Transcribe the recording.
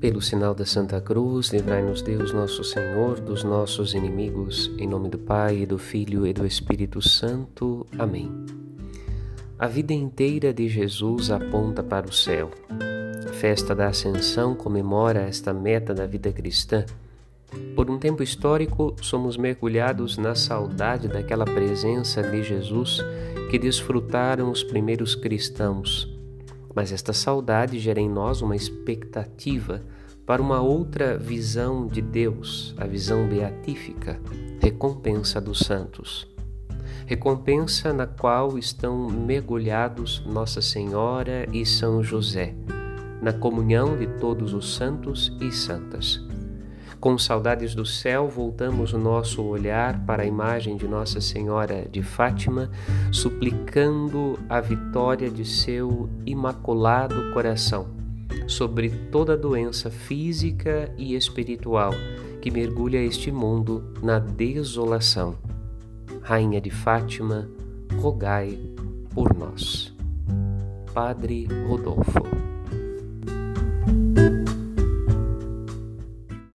Pelo sinal da Santa Cruz, livrai-nos Deus, nosso Senhor, dos nossos inimigos, em nome do Pai, e do Filho e do Espírito Santo. Amém. A vida inteira de Jesus aponta para o céu. A festa da Ascensão comemora esta meta da vida cristã. Por um tempo histórico, somos mergulhados na saudade daquela presença de Jesus que desfrutaram os primeiros cristãos mas esta saudade gera em nós uma expectativa para uma outra visão de Deus, a visão beatífica, recompensa dos santos. Recompensa na qual estão mergulhados Nossa Senhora e São José, na comunhão de todos os santos e santas. Com saudades do céu, voltamos o nosso olhar para a imagem de Nossa Senhora de Fátima, suplicando a vitória de seu imaculado coração sobre toda doença física e espiritual que mergulha este mundo na desolação. Rainha de Fátima, rogai por nós. Padre Rodolfo